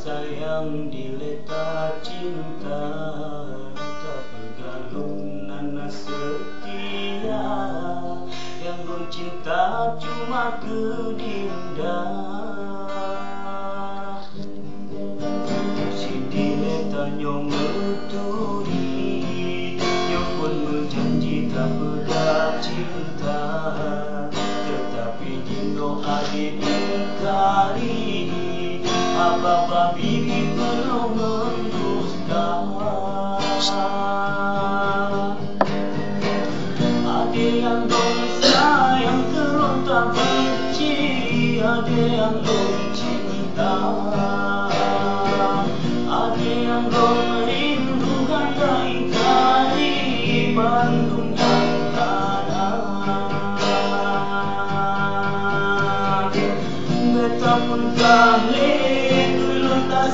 sayang dileta cinta Tak bergalung nana setia Yang belum cinta cuma kedinda Si dileta nyong meturi Nyong pun berjanji tak beda cinta. Tetapi dino adik ingkari Apa-apa bibi penuh mendusta triangul cinta Ada yang kau rindukan tak dari Bandung dan tanah Betapun kali dulu tak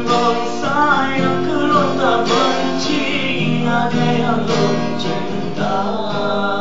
yang sayang kalau tak benci ada yang belum cinta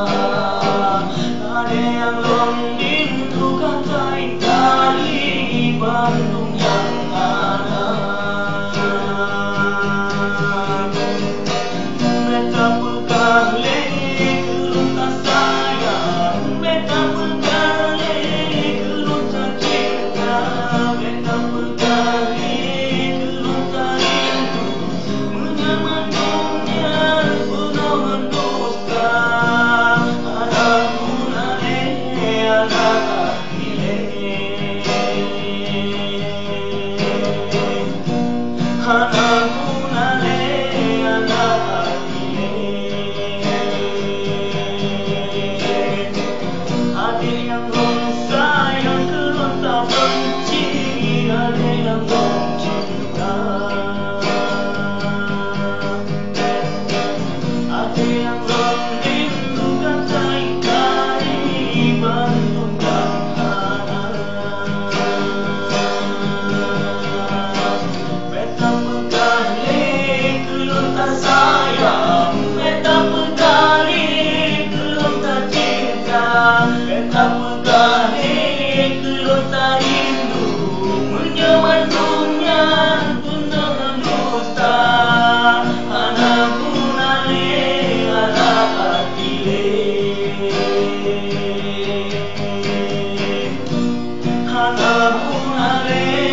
serta rindu menjaman dunia tunang anggota anakku nane anak hati anakku nane